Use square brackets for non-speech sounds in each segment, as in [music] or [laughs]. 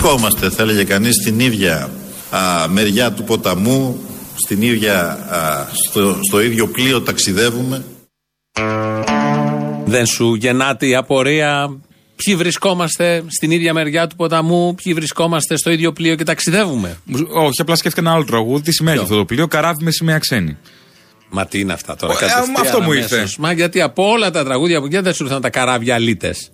Βρισκόμαστε, θα έλεγε κανείς, στην ίδια α, μεριά του ποταμού, στην ίδια, α, στο, στο ίδιο πλοίο ταξιδεύουμε. Δεν σου γεννάται η απορία ποιοι βρισκόμαστε στην ίδια μεριά του ποταμού, ποιοι βρισκόμαστε στο ίδιο πλοίο και ταξιδεύουμε. Όχι, απλά σκέφτηκα ένα άλλο τραγούδι. Τι σημαίνει Ποιο; αυτό το πλοίο, καράβι με σημαία ξένη. Μα τι είναι αυτά τώρα, Ε, κατευθείαν αυτό μου αμέσως. ήρθε. Μα γιατί από όλα τα τραγούδια που γίνεται δεν σου ήρθαν τα καράβια αλήτες;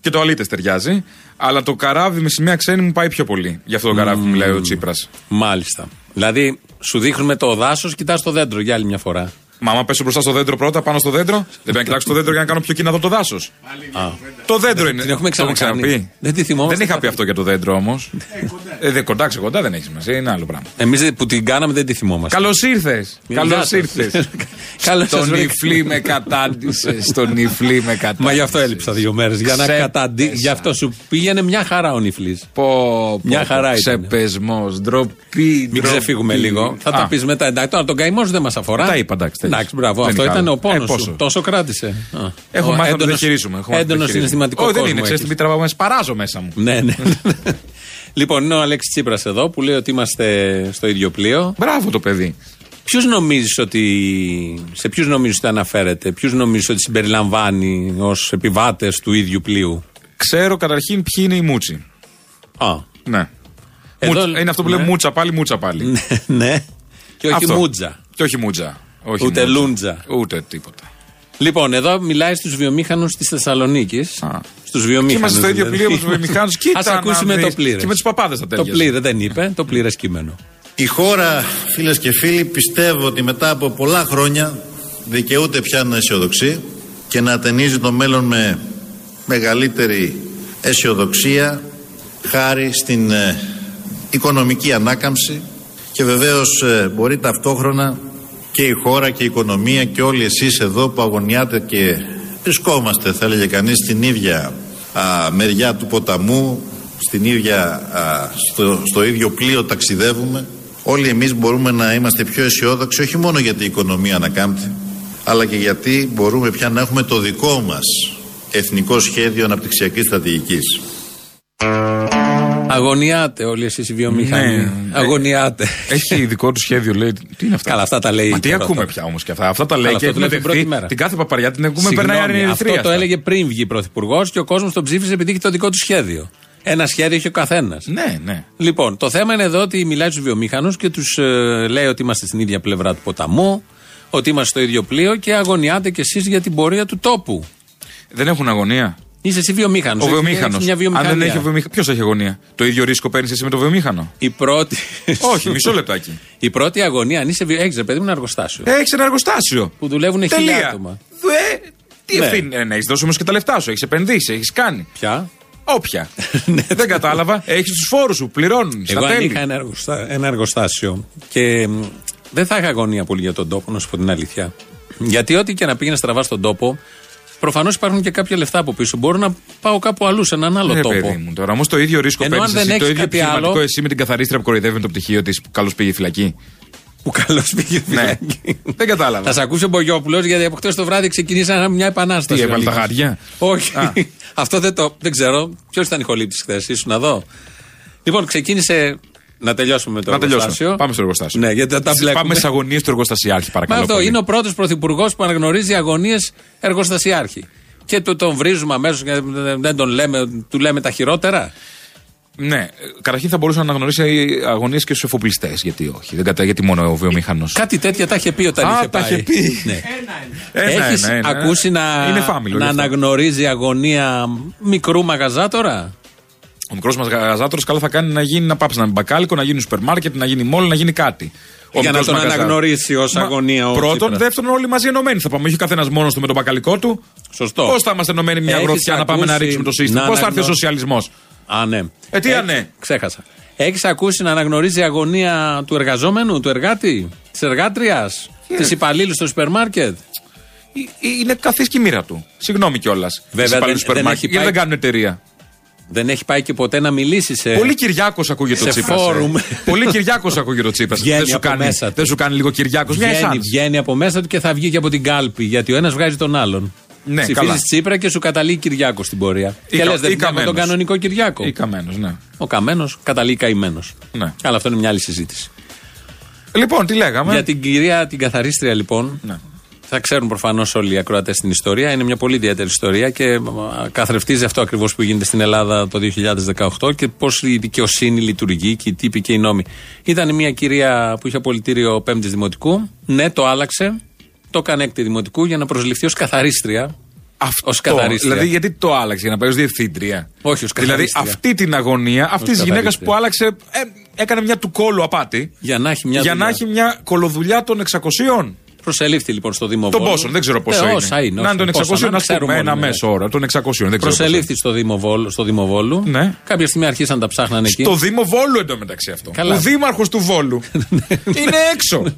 Και το αλήτες ταιριάζει. Αλλά το καράβι με σημαία ξένη μου πάει πιο πολύ. Για αυτό το καράβι που μιλάει ο Τσίπρας. Μάλιστα. Δηλαδή, σου δείχνουμε το δάσος, κοιτάς το δέντρο για άλλη μια φορά. Μα άμα πέσω μπροστά στο δέντρο πρώτα, πάνω στο δέντρο, δεν πρέπει να κοιτάξω το δέντρο για να κάνω πιο κοινά το δάσος. Το δέντρο είναι. Την έχουμε Το έχω ξανακάνει. Δεν τη θυμόμαστε Δεν είχα πει καθόλου. αυτό για το δέντρο όμως. Ε, δε, κοντά κοντά δεν έχει σημασία, είναι άλλο πράγμα. Εμείς που την κάναμε δεν τη θυμόμαστε. Καλώς ήρθες. Καλώς Γεια σας. ήρθες. [laughs] Καλώς σας Στον βρήκα. νυφλί με κατάντησε. Στον νυφλί με κατάντησε. Μα γι' αυτό έλειψα δύο μέρες. Για να Ξέπεσα. καταντή. Γι' αυτό σου πήγαινε μια χαρά ο νυφλή. Πω, πω, Μια χαρά ήταν. Ξεπεσμός, ντροπή. Μην ντροπή. ξεφύγουμε λίγο. Θα Α, τα πεις μετά. Εντάξει, τώρα τον καημός σου δεν μας αφορά. Τα είπα, εντάξει, τέλειωσε. Εντάξει, μπράβο. Δεν Αυτό είναι ήταν άλλο. ο πόνος Ε, πόσο; σου. Τόσο κράτησε. Α. Έχω Ο μάθει να το έντονος- διαχειρίζομαι. έχω μάθει να το Έντονος διαχειρίζομαι. συναισθηματικό Όχι, δεν κόσμο είναι. Ξέρεις έχεις. τι τραβάω, με σπαράζω μέσα μου. Ναι, ναι. [laughs] λοιπόν, είναι ο Αλέξης Τσίπρας εδώ που λέει ότι είμαστε στο ίδιο πλοίο. Μπράβο το παιδί. Ποιους νομίζεις ότι. Σε ποιους νομίζεις ότι αναφέρεται, ποιους νομίζεις ότι συμπεριλαμβάνει ως επιβάτες του ίδιου πλοίου; Ξέρω καταρχήν ποιοι είναι οι μούτσι. Α. Ναι. Εδώ- Μούτσα. Είναι αυτό που λέμε ναι. μούτσα πάλι, μούτσα πάλι. ναι. Και όχι Αυτό. μούτζα. Και όχι μούτζα. Όχι Ούτε μούτζα. λούντζα. Ούτε τίποτα. Λοιπόν, εδώ μιλάει στους βιομήχανους της Θεσσαλονίκης. Α. Στους βιομήχανους. Και είμαστε στο ίδιο πλοίο με τους βιομηχάνους. [laughs] Κοίτα. Α να ακούσουμε δεις. το πλήρες. Και με τους παπάδες θα Το τέλειωσε. πλήρες δεν είπε, το πλήρες κείμενο. Η χώρα, φίλες και φίλοι, πιστεύω ότι μετά από πολλά χρόνια δικαιούται πια να αισιοδοξεί και να ατενίζει το μέλλον με μεγαλύτερη αισιοδοξία χάρη στην ε, οικονομική ανάκαμψη και βεβαίως ε, μπορεί ταυτόχρονα και η χώρα και η οικονομία και όλοι εσείς εδώ που αγωνιάτε και βρισκόμαστε θα έλεγε κανείς στην ίδια α, μεριά του ποταμού στην ίδια, α, στο, στο ίδιο πλοίο ταξιδεύουμε όλοι εμείς μπορούμε να είμαστε πιο αισιόδοξοι όχι μόνο γιατί η οικονομία ανακάμπτει αλλά και γιατί μπορούμε πια να έχουμε το δικό μας εθνικό σχέδιο αναπτυξιακής στρατηγικής. Αγωνιάτε όλοι εσείς οι βιομηχανοί. Ναι. Αγωνιάτε. Έχει δικό του σχέδιο, λέει. Τι είναι αυτά; Καλά, αυτά τα λέει. Μα τι τώρα, ακούμε τώρα. πια όμως και αυτά; Αυτά τα λέει Καλά, και αυτό το έχουμε λέει την πρώτη δεχθεί. μέρα. Την κάθε παπαριά την έχουμε περνάει Συγγνώμη, αρνητρία. Αυτό το έλεγε πριν βγει πρωθυπουργός και ο κόσμος τον ψήφισε επειδή είχε το δικό του σχέδιο. Ένα σχέδιο έχει ο καθένας. Ναι, ναι. Λοιπόν, το θέμα είναι εδώ ότι μιλάει στους βιομήχανους και τους λέει ότι είμαστε στην ίδια πλευρά του ποταμού, ότι είμαστε στο ίδιο πλοίο και αγωνιάτε κι εσείς για την πορεία του τόπου. Δεν έχουν αγωνία; Είσαι εσύ βιομήχανος. Ο βιομήχανος. Μια Αν βιομηχανία. δεν έχει βιομηχανό. Ποιος έχει αγωνία; Το ίδιο ρίσκο παίρνεις εσύ με το βιομήχανο; Η πρώτη. Όχι, μισό λεπτάκι. Η πρώτη αγωνία, αν είσαι. βιο- Έχεις ρε παιδί μου ένα εργοστάσιο. Έχεις ένα εργοστάσιο. Που δουλεύουν χίλια Τελεία. άτομα. Ε, τι Ναι. ευθύνη. Ε, ναι, έχεις δώσει όμως και τα λεφτά σου. Έχεις επενδύσει, έχεις κάνει. Πια. Όποια. [laughs] δεν κατάλαβα. Έχεις τους φόρους σου, πληρώνουν. Εγώ Στα αν τέλη. είχα ένα, εργοστα... ένα εργοστάσιο και μ, δεν θα είχα αγωνία πολύ για τον τόπο, να σου πω την αλήθεια. Γιατί ό,τι και να πήγαινε στραβά στον τόπο, προφανώς υπάρχουν και κάποια λεφτά από πίσω. Μπορώ να πάω κάπου αλλού, σε έναν άλλο Ε, τόπο. παιδί μου τώρα. Όμως το ίδιο ρίσκο Ενώ αν παίρνει δεν εσύ. Το έχεις ίδιο κάτι επιχειρηματικό άλλο- εσύ με την καθαρίστρια που κοροϊδεύει με το πτυχίο της που καλώς πήγε φυλακή. Που καλώς πήγε Ναι. φυλακή. δεν κατάλαβα. Θα σε ακούσει ο Μπογιόπουλος γιατί από χτες το βράδυ ξεκινήσαμε μια επανάσταση. Τι, έβαλε τα ο Νίκος. χάρια; Όχι. Α. Αυτό δεν το. Δεν ξέρω. Ποιος ήταν η χολήτη χθες, ήσουν εδώ; Λοιπόν, ξεκίνησε. Να τελειώσουμε με το Να τελειώσουμε. εργοστάσιο. Πάμε στο εργοστάσιο. Ναι, γιατί θα τα μπλέκουμε. Πάμε στι αγωνίες του εργοστασιάρχη, Μα παρακαλώ. αυτό πολύ. είναι ο πρώτος πρωθυπουργός που αναγνωρίζει αγωνίες εργοστασιάρχη. Και του τον βρίζουμε αμέσως και δεν τον λέμε, του λέμε τα χειρότερα. Ναι, ε, καταρχήν θα μπορούσε να αναγνωρίσει αγωνίες και στους εφοπλιστές. Γιατί όχι, δεν κατα... γιατί μόνο ο βιομήχανο. Κάτι τέτοια τα είχε πει όταν Α, είχε τα πάει. είχε πει. Ναι. Ένα, Έχεις ένα, ένα. ακούσει να, Είναι φάμιλο, να γι' αυτό. αναγνωρίζει αγωνία μικρού μαγαζάτορα; Ο μικρός μας γαζάτορος καλά θα κάνει να γίνει να πάψει να είναι μπακάλικο, να γίνει σούπερ μάρκετ, να γίνει μόλ, να γίνει κάτι. Ο Για να μικρός τον μαγαζά- αναγνωρίσει ως Μα, αγωνία ο Πρώτον, Τσίπρας. δεύτερον, όλοι μαζί ενωμένοι θα πάμε. Όχι ο καθένας μόνος του με τον μπακαλικό του. Σωστό. Πώς θα είμαστε ενωμένοι μια Έχεις γροθιά να πάμε να ακούσει ρίξουμε το σύστημα; να Πώς θα έρθει ο αναγνω- σοσιαλισμός; Α, ναι. Ε, τι Έχεις- ανε. Ξέχασα. Έχεις ακούσει να αναγνωρίζει αγωνία του εργαζόμενου, του εργάτη, της εργάτριας, της υπαλλήλου στο σούπερ μάρκετ; Είναι καθίσκη η μοίρα του. Συγγνώμη κιόλας. Βέβαια, δεν- δεν έχει Γιατί πάει- δεν κάνουν εταιρεία; Δεν έχει πάει και ποτέ να μιλήσει σε. Πολύ Κυριάκος ακούγεται σε ο Τσίπρα. φόρουμ. Πολύ Κυριάκος ακούγεται ο Τσίπρας. Βγαίνει Δεν σου από κάνει, μέσα του. δεν σου κάνει λίγο Κυριάκος. Μια Βγαίνει, εσάς. βγαίνει από μέσα του και θα βγει και από την κάλπη. Γιατί ο ένας βγάζει τον άλλον. Ναι, Ψηφίζεις καλά. Τσίπρα και σου καταλήγει Κυριάκος στην πορεία. Ή και κα- λες, δεν ή φτιάχνω τον Καμένος. κανονικό Κυριάκο. Ή καμένος, ναι. Ο Καμένος καταλήγει καημένος. Ναι. Αλλά αυτό είναι μια άλλη συζήτηση. Λοιπόν, τι λέγαμε; Για την κυρία την καθαρίστρια, λοιπόν, Ναι. Θα ξέρουν προφανώς όλοι οι ακροατές την ιστορία. Είναι μια πολύ ιδιαίτερη ιστορία και α, καθρεφτίζει αυτό ακριβώς που γίνεται στην Ελλάδα το 2018 και πώς η δικαιοσύνη λειτουργεί και οι τύποι και οι νόμοι. Ήταν μια κυρία που είχε απολυτήριο 5η Δημοτικού. Ναι, το άλλαξε. Το έκανε έκτη Δημοτικού για να προσληφθεί ως καθαρίστρια. Αυτό. Ως καθαρίστρια. Δηλαδή, γιατί το άλλαξε για να πάει ως διευθύντρια; Όχι, ως Δηλαδή, καθαρίστρια. αυτή την αγωνία αυτής Ως τη γυναίκας καθαρίστρια. που άλλαξε. ε, έκανε μια του κόλου απάτη. Για να έχει μια για δουλειά. να έχει μια κολοδουλειά των 600. Προσελήφθη λοιπόν στο Δήμο Των Βόλου. πόσων, δεν ξέρω πόσο Ε, είναι. όσα είναι. να είναι των όσα, 600, πόσα, να ξέρουμε πούμε ένα όλοι, ναι. μέσο όρο. Των 600, δεν ξέρω. Προσελήφθη στο Δήμο Βόλου. Στο Δήμο Βόλου. Ναι. Κάποια στιγμή αρχίσαν να τα ψάχνανε εκεί. Το Δήμο Βόλου εντωμεταξύ αυτό. Καλά. Ο Δήμαρχος του Βόλου [laughs] είναι έξω. [laughs]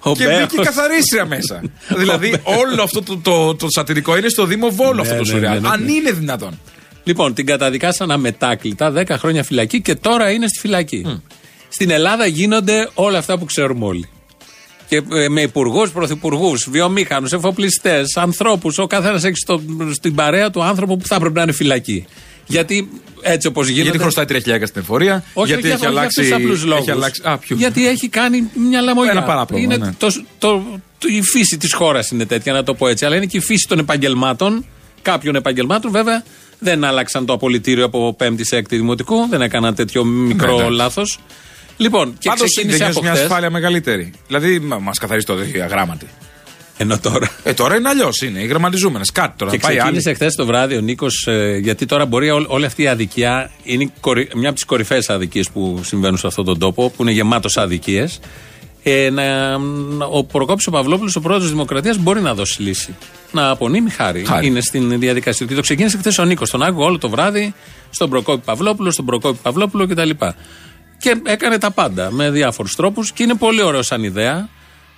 Ο και Μπέος. μπήκε καθαρίστρια μέσα. [laughs] δηλαδή, όλο αυτό το, το, το σατυρικό είναι στο Δήμο Βόλου αυτό Ναι, το ναι, σουρεάλ. ναι, ναι. Αν είναι δυνατόν. Λοιπόν, την καταδικάσαν αμετάκλητα 10 χρόνια φυλακή και τώρα είναι στη φυλακή. Στην Ελλάδα γίνονται όλα αυτά που ξέρουμε όλοι. Και ε, με υπουργούς, πρωθυπουργούς, βιομήχανους, εφοπλιστές, ανθρώπους. Ο καθένας έχει στο, στην παρέα του άνθρωπο που θα έπρεπε να είναι φυλακή. Γιατί έτσι όπως γίνεται. Γιατί χρωστάει 3.000 στην εφορία. Όχι, γιατί όχι, έχει όχι, αλλάξει. για αυτούς τους απλούς έχει λόγους. αλλάξει. Α, ποιο. Γιατί έχει κάνει μια λαμογιά. Ένα παράπλευμα, Είναι ναι. το, το, το- η φύση της χώρας είναι τέτοια, να το πω έτσι. Αλλά είναι και η φύση των επαγγελμάτων. Κάποιων επαγγελμάτων, βέβαια, δεν άλλαξαν το απολυτήριο από 5η σε 6η δημοτικού. Δεν έκαναν τέτοιο μικρό εντάξει. λάθος. Λοιπόν, και Πάντως ξεκίνησε δεν από μια χθες. ασφάλεια μεγαλύτερη. Δηλαδή, μα καθαρίζει το αγράμματι. Ενώ τώρα. Ε, τώρα είναι αλλιώς. Είναι οι γραμματιζούμενες. Κάτι τώρα. Και θα πάει άλλη. ξεκίνησε χθες το βράδυ ο Νίκος, γιατί τώρα μπορεί όλη, όλη αυτή η αδικία είναι η κορυ- μια από τις κορυφαίες αδικίες που συμβαίνουν σε αυτόν τον τόπο, που είναι γεμάτος αδικίες. Ε, να, να- ο Προκόπης ο Παυλόπουλος, ο πρόεδρος της Δημοκρατίας, μπορεί να δώσει λύση. Να απονείμει χάρη. Χάρη. Είναι στην διαδικασία. Και το ξεκίνησε χθες ο Νίκος. Τον άκουγα όλο το βράδυ στον Προκόπη Παυλόπουλο, στον Προκόπη Παυλόπουλο κτλ. Και έκανε τα πάντα με διάφορους τρόπους και είναι πολύ ωραίο σαν ιδέα.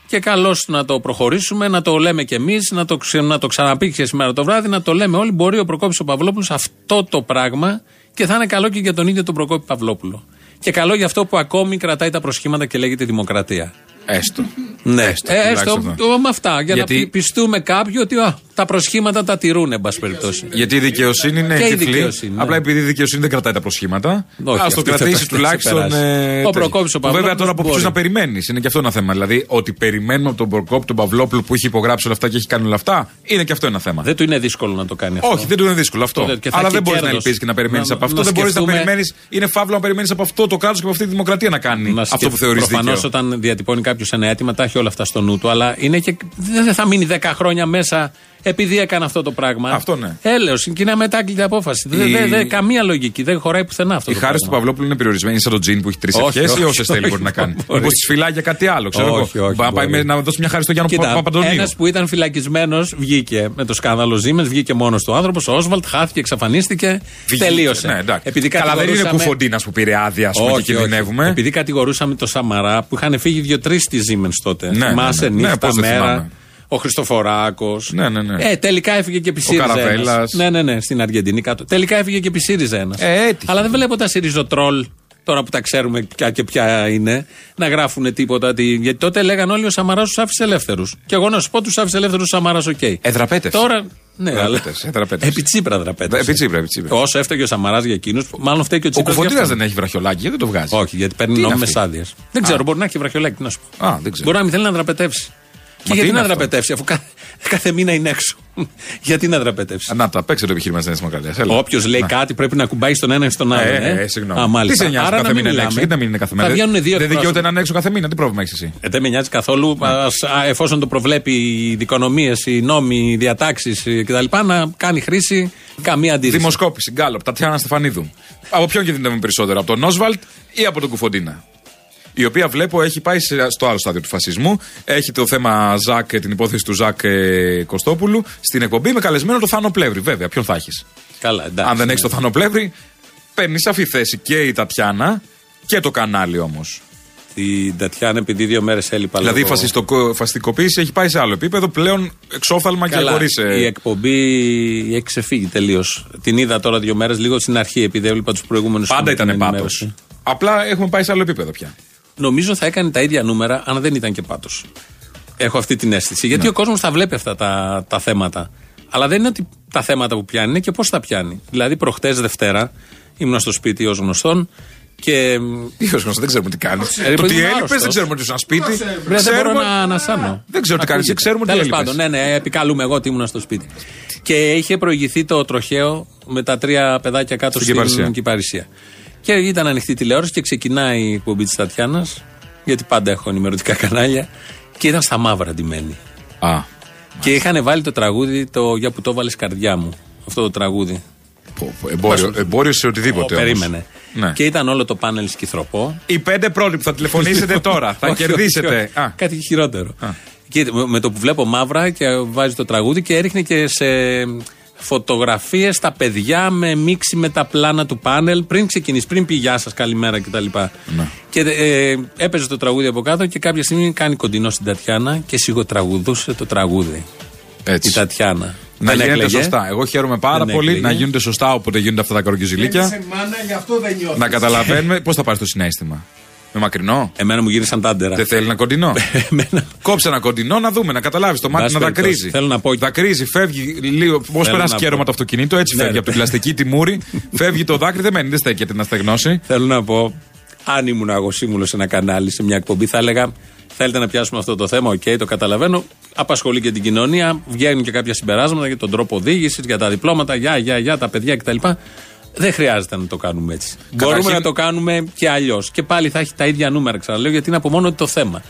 Και καλώς να το προχωρήσουμε, να το λέμε κι εμείς, να, το ξε- να το ξαναπεί και σήμερα το βράδυ, να το λέμε όλοι. Μπορεί ο Προκόπης ο Παυλόπουλος αυτό το πράγμα και θα είναι καλό και για τον ίδιο τον Προκόπη Παυλόπουλο. Και καλό για αυτό που ακόμη κρατάει τα προσχήματα και λέγεται Δημοκρατία. Έστω. Ναι, Έστω, ε, τουλάχιστον έστω αυτό. με αυτά. Για Γιατί- να πι- πιστούμε κάποιοι ότι α, τα προσχήματα τα τηρούν, εν πάση περιπτώσει. Γιατί η δικαιοσύνη είναι Και η τυφλή. δικαιοσύνη, ναι. Απλά επειδή η δικαιοσύνη δεν κρατάει τα προσχήματα. Όχι, Α αυτή το θα κρατήσει περάσει, τουλάχιστον. θα περάσει. ε, Ο τέτοιο. Προκόπης ο Που Βέβαια Παυλόπουλος τώρα από ποιους μπορεί. να περιμένεις. Είναι και αυτό ένα θέμα. Δηλαδή ότι περιμένουμε από τον Προκόπη τον Παυλόπουλο που έχει υπογράψει όλα αυτά και έχει κάνει όλα αυτά. Είναι και αυτό ένα θέμα. Δεν του είναι δύσκολο να το κάνει αυτό. Όχι, δεν του είναι δύσκολο αυτό. Το- και θα Αλλά έχει δεν μπορείς να κέρδος. ελπίζεις και να περιμένεις Να- από αυτό. να Δεν μπορείς να σκεφτούμε- περιμένει. Είναι φαύλο να περιμένεις από αυτό το κράτος και από αυτή τη δημοκρατία να κάνει Να αυτό σκεφ- που θεωρείς Προφανώς δίκαιο. όταν διατυπώνει κάποιος ένα αίτημα, τα έχει όλα αυτά στο νου του. Αλλά είναι και, δεν θα μείνει 10 χρόνια μέσα επειδή έκανε αυτό το πράγμα. Αυτό ναι. Έλεος, και είναι αμετάκλητη απόφαση. Δεν Η- δε, δε, καμία λογική. Δεν χωράει πουθενά αυτό. Η το χάρη του πράγμα. Παυλόπουλου είναι περιορισμένη είναι σαν το τζιν που έχει τρεις Όχι, ευχές ή όχι, όσες θέλει όχι, μπορεί να κάνει. μπορεί. Μήπω της φυλάει για κάτι άλλο, ξέρω Όχι, εγώ. όχι, Μπορεί να πάει μπορεί. με- να δώσει μια χάρη στο Γιάννη Κοίτα, Παπαντονίου. ένας που ήταν φυλακισμένος βγήκε με το σκάνδαλο Siemens, βγήκε μόνος του άνθρωπος. Ο Όσβαλτ χάθηκε, εξαφανίστηκε. Βγήκε. Τελείωσε. Ναι, εντάξει. Επειδή Καλά, δεν είναι κατηγορούσαμε- κουφοντίνας που πήρε άδεια, ας πούμε, και όχι, όχι. κινδυνεύουμε. Επειδή κατηγορούσαμε το Σαμαρά που είχαν φύγει δύο-τρεις στη Siemens τότε. Ναι, Θυμάσαι ναι, ναι. Ναι, νύχτα, πώς δεν μέρα. Θυμάμαι. Ο Χριστοφοράκος. Ναι, ναι, ναι. Ε, τελικά έφυγε και επί ΣΥΡΙΖΑ. Καραβέλας. ένας. Ναι, ναι, ναι, στην Αργεντινή κάτω. Τελικά έφυγε και επί ΣΥΡΙΖΑ ένας. Ε, έτυχε. Αλλά δεν βλέπω τα ΣΥΡΙΖΟΤΡΟΛ τώρα που τα ξέρουμε ποια και ποια είναι, να γράφουν τίποτα. Τι, γιατί τότε λέγαν όλοι ο Σαμαράς τους άφησε ελεύθερους. Και εγώ να σου πω τους άφησε ελεύθερους ο Σαμαράς, οκ. Εδραπέτευσε. Τώρα. Ναι, αλλά. Εδραπέτευσε, εδραπέτευσε. Επί Τσίπρα δραπέτευσε. Επί Τσίπρα, επί Τσίπρα. Όσο έφταιγε ο Σαμαράς για εκείνους, μάλλον φταίει και ο Ο Τσίπρας. Κουφοντίνα δεν έχει βραχιολάκι, γιατί δεν το βγάζει; Όχι, γιατί παίρνει Τι είναι νόμιμες αυτή; άδειες. Δεν ξέρω, μπορεί να έχει βραχιολάκι, τι να σου πω. Α, δεν ξέρω. Μπορεί να μην θέλει να δραπετεύσει. Και τι γιατί είναι να αυτό; δραπετεύσει, αφού κάθε, [laughs] κάθε μήνα είναι έξω. [laughs] γιατί να δραπετεύσει; Να τα παίξετε το επιχείρημα της Νέας Δημοκρατίας. Όποιος λέει κάτι πρέπει να κουμπάει στον ένα ή στον άλλο. Ε, ε, συγγνώμη. Α, μάλιστα. Τι σε νοιάζει Άρα κάθε να μην μήνα είναι μιλάμε. έξω, γιατί να μην είναι κάθε μέρα. Θα βγαίνουν δύο Δεν εκπρόσωποι. δικαιούται να είναι έξω κάθε μήνα, τι πρόβλημα έχεις εσύ; Ε, δεν με νοιάζει καθόλου. Ας, α, εφόσον το προβλέπει οι δικονομίες, οι νόμοι, οι διατάξεις κτλ. να κάνει χρήση καμία αντίρρηση. Δημοσκόπηση, Γκάλοπ, Τατιάνα Στεφανίδου. Από ποιον κινδυνεύουμε περισσότερο, από τον Όσβαλτ ή από τον Κουφοντίνα; Η οποία βλέπω έχει πάει σε- στο άλλο στάδιο του φασισμού. Έχει το θέμα Ζακ, την υπόθεση του Ζακ ε, Κωστόπουλου στην εκπομπή με καλεσμένο το Θάνο Πλεύρη. Βέβαια, ποιον θα έχεις; Καλά, εντάξει. Αν δεν ναι. έχει το Θάνο Πλεύρη, παίρνεις σαφή θέση και η Τατιάνα και το κανάλι όμως. Την Τατιάνα, επειδή δύο μέρες έλειπα. Δηλαδή η λόγω- φασιστοκο- φασιστικοποίηση έχει πάει σε άλλο επίπεδο, πλέον εξόφθαλμα και ε, Καλά, χωρίς. η εκπομπή έχει ξεφύγει τελείως. Την είδα τώρα δύο μέρες, λίγο στην αρχή, επειδή έβλεπα τους προηγούμενους. Πάντα ήταν πάτος. Απλά έχουμε πάει σε άλλο επίπεδο πια. Νομίζω θα έκανε τα ίδια νούμερα αν δεν ήταν και πάτος. Έχω αυτή την αίσθηση. Γιατί Ναι. ο κόσμος θα βλέπει αυτά τα, τα θέματα. Αλλά δεν είναι ότι τα θέματα που πιάνει, είναι και πώς τα πιάνει. Δηλαδή, προχτές Δευτέρα ήμουν στο σπίτι ως γνωστόν και. Τι ως γνωστόν, δεν ξέρουμε τι κάνει. Ε, Το παιδί τι μου, έλειπες, άρρωστος. δεν ξέρουμε ότι ήσουν σπίτι. Βρε, δεν μπορώ Ξέρουμε- να ανασάνω. Δεν ξέρω τι κάνεις, Ακούγεται. ξέρουμε τι Τέλος έλειπες. πάντων, ναι, ναι, επικαλούμε εγώ ότι ήμουν στο σπίτι. Και είχε προηγηθεί το τροχαίο με τα τρία παιδάκια κάτω Στην στην Κυπαρισία. Κυπαρισία. Και ήταν ανοιχτή τηλεόραση και ξεκινάει η εκπομπή της Τατιάνας, γιατί πάντα έχω ενημερωτικά κανάλια, και ήταν στα μαύρα ντυμένη. Α, Και είχαν βάλει το τραγούδι το Για που το βάλει καρδιά μου. Αυτό το τραγούδι. πω, πω, εμπόριο, εμπόριο σε οτιδήποτε. Ω, όμως. περίμενε. Ναι. Και ήταν όλο το πάνελ σκυθροπό. Οι πέντε πρώτοι που θα τηλεφωνήσετε τώρα θα Όχι, κερδίσετε. όχι, όχι. Α, Κάτι χειρότερο. Α. Και με- με το που βλέπω μαύρα και βάζει το τραγούδι και έριχνε και σε φωτογραφίες τα παιδιά με μίξη με τα πλάνα του πάνελ πριν ξεκινήσει, πριν πει Γεια σας, καλημέρα κτλ. Ναι. Και ε, έπαιζε το τραγούδι από κάτω και κάποια στιγμή κάνει κοντινό στην Τατιάνα και σιγοτραγουδούσε το τραγούδι. Η έτσι. Τατιάνα. Να Δεν γίνεται έκλαιγε. σωστά. Εγώ χαίρομαι πάρα Δεν πολύ έκλαιγε. να γίνονται σωστά όποτε γίνονται αυτά τα καροκιζιλίκια. μάνα, γι' αυτό δεν νιώθω. Να καταλαβαίνουμε πώς θα πάρεις το συνέστημα. Με μακρινό; Εμένα μου γύρισαν τα άντερα. Δεν θέλει ένα κοντινό; [laughs] Εμένα- Κόψε ένα κοντινό να δούμε, να καταλάβεις το μάτι Βάση να περιπτώσει. δακρύζει. Θέλω να πω- Δακρύζει, φεύγει λίγο. Πώς Θέλω περάσει να κέρωμα πω. το αυτοκίνητο, έτσι Ναι, φεύγει ρε από την παιδί. πλαστική τη μούρη. φεύγει το δάκρυ, δεν μένει, δεν στέκεται να στεγνώσει. Θέλω να πω, αν ήμουν εγώ σύμβουλο σε ένα κανάλι, σε μια εκπομπή, θα έλεγα: Θέλετε να πιάσουμε αυτό το θέμα, οκ, το καταλαβαίνω. Απασχολεί και την κοινωνία, βγαίνουν και κάποια συμπεράσματα για τον τρόπο οδήγησης, για τα διπλώματα, για, για, για, τα παιδιά κτλ. Δεν χρειάζεται να το κάνουμε έτσι. Μπορούμε να το κάνουμε και αλλιώς. Και πάλι θα έχει τα ίδια νούμερα, ξαναλέω, γιατί είναι από μόνο του το θέμα.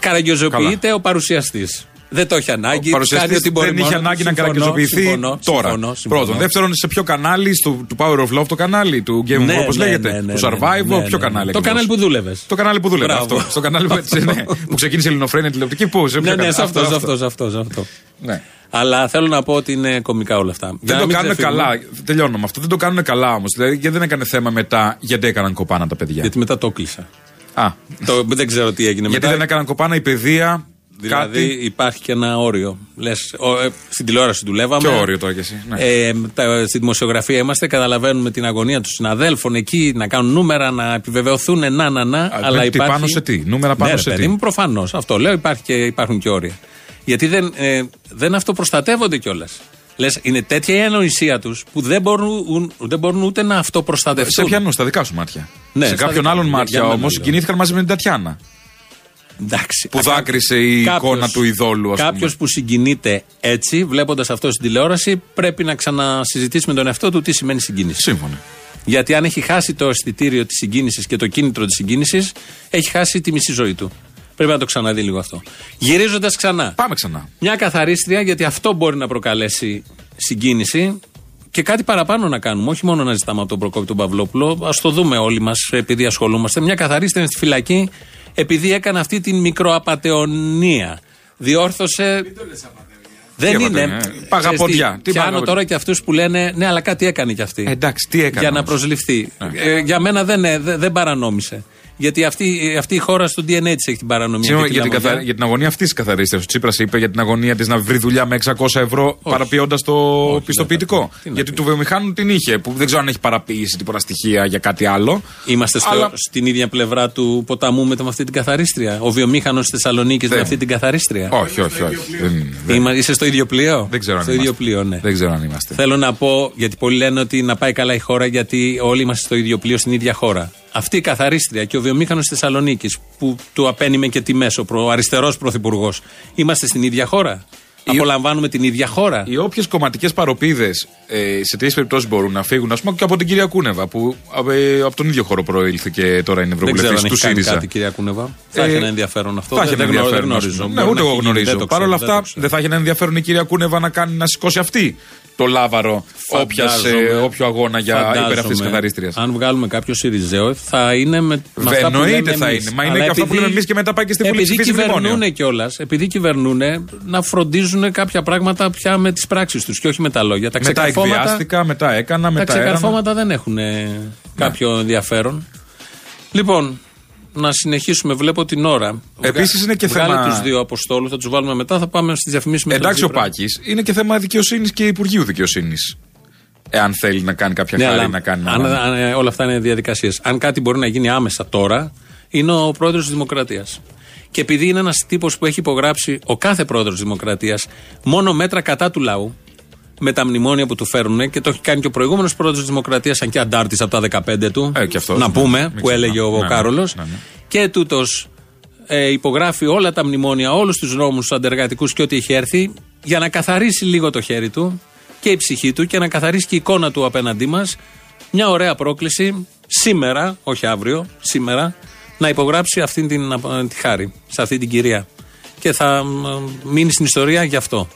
Καραγκιόζοποιείται ο παρουσιαστής. Δεν το έχει ανάγκη. Ο παρουσιαστής κάνει ό,τι μπορεί δεν είχε μόνο του. ανάγκη να Συμφωνώ, καραγκιοζοποιηθεί συμφωνώ, τώρα. συμφωνώ, συμφωνώ. Πρώτον. Δεύτερον, σε ποιο κανάλι, στο, του Power of Love το κανάλι, του Game Ναι, of όπως ναι, λέγεται, ναι, ναι, του ναι, Survival, ναι, ναι, ποιο ναι. κανάλι. Το ακριβώς; κανάλι που δούλευες. Το κανάλι που δούλευε. Μπράβο. Αυτό. Στο κανάλι που, έτσι, ναι, [laughs] που ξεκίνησε η Ελληνοφρένια τηλεοπτική. Πού, σε ποιο Ναι, ναι, κανάλι; σε αυτό, σε αυτό, σε αυτό, σε αυτό. Ναι. Αλλά θέλω να πω ότι είναι κομικά όλα αυτά. Για Δεν να το μην κάνουν ξεφύγουμε, καλά. Τελειώνω με αυτό. Δεν το κάνουν καλά όμως. Δηλαδή, γιατί δεν έκανε θέμα μετά γιατί έκαναν κοπάνα τα παιδιά. Γιατί μετά το κλείσα. Α, το, δεν ξέρω τι έγινε γιατί μετά. δεν έκαναν κοπάνα η παιδεία. Δηλαδή Κάτι. υπάρχει και ένα όριο. Λες, ο, ε, στην τηλεόραση δουλεύαμε. Ποιο όριο τώρα κι εσύ. Ναι. Ε, τα, στη δημοσιογραφία είμαστε, καταλαβαίνουμε την αγωνία των συναδέλφων εκεί να κάνουν νούμερα, να επιβεβαιωθούν, να, να, να. αλλά τι υπάρχει... πάνω σε τι, νούμερα πάνω ναι, σε ρε, τι; παιδί μου, προφανώς. Αυτό λέω, υπάρχει και, υπάρχουν και όρια. Γιατί δεν, ε, δεν αυτοπροστατεύονται κιόλας. Λες, είναι τέτοια η ανοησία τους που δεν μπορούν, δεν μπορούν ούτε να Σε αυτοπροστατευτούν. πιανούς, στα δικά σου μάτια. Ναι, σε στα κάποιον δικά άλλον μου. Για- μάτια για μένα όμως λέω. κινήθηκαν μαζί με την Τατιάνα. Εντάξει. Που Α, δάκρυσε η κάποιος- εικόνα του ειδόλου, ας πούμε. Κάποιο που συγκινείται έτσι, βλέποντας αυτό στην τηλεόραση, πρέπει να ξανασυζητήσει με τον εαυτό του τι σημαίνει συγκίνηση. Σύμφωνα. Γιατί αν έχει χάσει το αισθητήριο της συγκίνησης και το κίνητρο της συγκίνησης, έχει χάσει τη μισή ζωή του. Πρέπει να το ξαναδεί λίγο αυτό. Γυρίζοντας ξανά. Πάμε ξανά. Μια καθαρίστρια, γιατί αυτό μπορεί να προκαλέσει συγκίνηση και κάτι παραπάνω να κάνουμε. Όχι μόνο να ζητάμε από τον Προκόπη τον Παυλόπουλο. Α το δούμε όλοι μας, επειδή ασχολούμαστε. Μια καθαρίστρια είναι στη φυλακή, επειδή έκανε αυτή την μικροαπατεωνία. Διόρθωσε. Δεν Τι είναι. απατεωνία, ε; Παγαποντιά. Ξέρεις Τι Πιάνω παγαποντιά. τώρα και αυτούς που λένε Ναι, αλλά κάτι έκανε κι αυτή. Ε, εντάξει, τι έκανε. για να όμως. προσληφθεί. Ε, για μένα δεν, ε, δεν, δεν παρανόμησε. Γιατί αυτή, αυτή η χώρα στο DNA της έχει την παρανομία. Συγγνώμη, και για, τη την λαμογιά. καθα... για την αγωνία αυτής της καθαρίστριας. Ο Τσίπρας είπε για την αγωνία της να βρει δουλειά με 600 ευρώ παραποιώντας το Όχι, πιστοποιητικό. δεν θα πει. Τι να Γιατί πει. του βιομηχάνου την είχε, που δεν ξέρω αν έχει παραποιήσει τίποτα στοιχεία για κάτι άλλο. Είμαστε στο, Αλλά- στην ίδια πλευρά του ποταμού με, το- με αυτή την καθαρίστρια. Ο βιομήχανος τη Θεσσαλονίκης με Δεν. αυτή την καθαρίστρια. Όχι, όχι, όχι. Δεν, δεν, Είμα- είσαι στο ίδιο πλοίο; δεν ξέρω αν στο είμαστε. ίδιο πλοίο, ναι. Δεν ξέρω αν είμαστε. Θέλω να πω, γιατί πολλοί λένε ότι να πάει καλά η χώρα, γιατί όλοι είμαστε στο ίδιο πλοίο, στην ίδια χώρα. Αυτή η καθαρίστρια και ο βιομήχανος τη Θεσσαλονίκης, που του απένιμε και τη μέσο, ο αριστερός πρωθυπουργός, είμαστε στην ίδια χώρα; Απολαμβάνουμε την ίδια χώρα; Οι όποιες κομματικές παροπίδες ε, σε τέτοιε περιπτώσεις μπορούν να φύγουν, ας πούμε και από την κυρία Κούνεβα, που ε, από τον ίδιο χώρο προήλθε και τώρα είναι Δεν ξέρω ευρωβουλευτής αν του έχει κάνει ΣΥΡΙΖΑ. κάτι, κυρία Κούνεβα. Θα Ε, έχει ένα ενδιαφέρον αυτό. Θα έχει δεν, ένα δεν γνω- δεν ενδιαφέρον. γνωρίζω. Ναι, Μπορεί ούτε να εγώ έχει γίνει, δεν γνωρίζω. το Παρ' ξέρω, όλα δεν το αυτά, ξέρω. δεν θα έχει ένα ενδιαφέρον η κυρία Κούνεβα να κάνει να σηκώσει αυτή το λάβαρο όποιας, ε, Φαντάζομαι. όποιο αγώνα για Φαντάζομαι, υπέρ αυτή τη καθαρίστρια. Αν βγάλουμε κάποιο Σιριζέο, θα είναι με, με αυτά που Εννοείται λέμε θα εμείς. είναι. Μα είναι Αλλά και αυτά που επειδή- λέμε εμείς και μετά πάει και στη Βουλή Επειδή ψηφίσει μνημόνιο. κυβερνούν κιόλας, επειδή κυβερνούν, να φροντίζουν κάποια πράγματα πια με τις πράξεις τους και όχι με τα λόγια. Τα Μετά ξεκαρφώματα, εκβιάστηκα, μετά έκανα, τα μετά έρανα. ξεκαρφώματα δεν έχουν ε, κάποιο ενδιαφέρον. Λοιπόν, να συνεχίσουμε. Βλέπω την ώρα. Επίσης είναι και Βγάλε θέμα- τους δύο αποστόλους, θα τους βάλουμε μετά. Θα πάμε στις διαφημίσεις με τον Εντάξει ο Τσίπρα. Πάκης είναι και θέμα δικαιοσύνης και Υπουργείου Δικαιοσύνης. Εάν θέλει να κάνει κάποια Ναι, χάρη αλλά να κάνει. αν, ένα- αν, ε, όλα αυτά είναι διαδικασίες. Αν κάτι μπορεί να γίνει άμεσα τώρα, είναι ο πρόεδρος της Δημοκρατίας. Και επειδή είναι ένας τύπος που έχει υπογράψει ο κάθε πρόεδρος της Δημοκρατίας μόνο μέτρα κατά του λαού, με τα μνημόνια που του φέρουν και το έχει κάνει και ο προηγούμενος πρόεδρος της Δημοκρατίας, αν και αντάρτης από τα 15 του. Ε, και αυτός, να ναι, πούμε, μην που έλεγε ο, ξεχνάμε. Ναι, ναι, Κάρολος. ναι, ναι. Και τούτος ε, υπογράφει όλα τα μνημόνια, όλους τους νόμους τους αντεργατικούς και ό,τι έχει έρθει, για να καθαρίσει λίγο το χέρι του και η ψυχή του και να καθαρίσει και η εικόνα του απέναντί μας. Μια ωραία πρόκληση σήμερα, όχι αύριο, σήμερα, να υπογράψει αυτή την, απ- τη χάρη, σε αυτή την κυρία. Και θα μ, μείνει στην ιστορία γι' αυτό.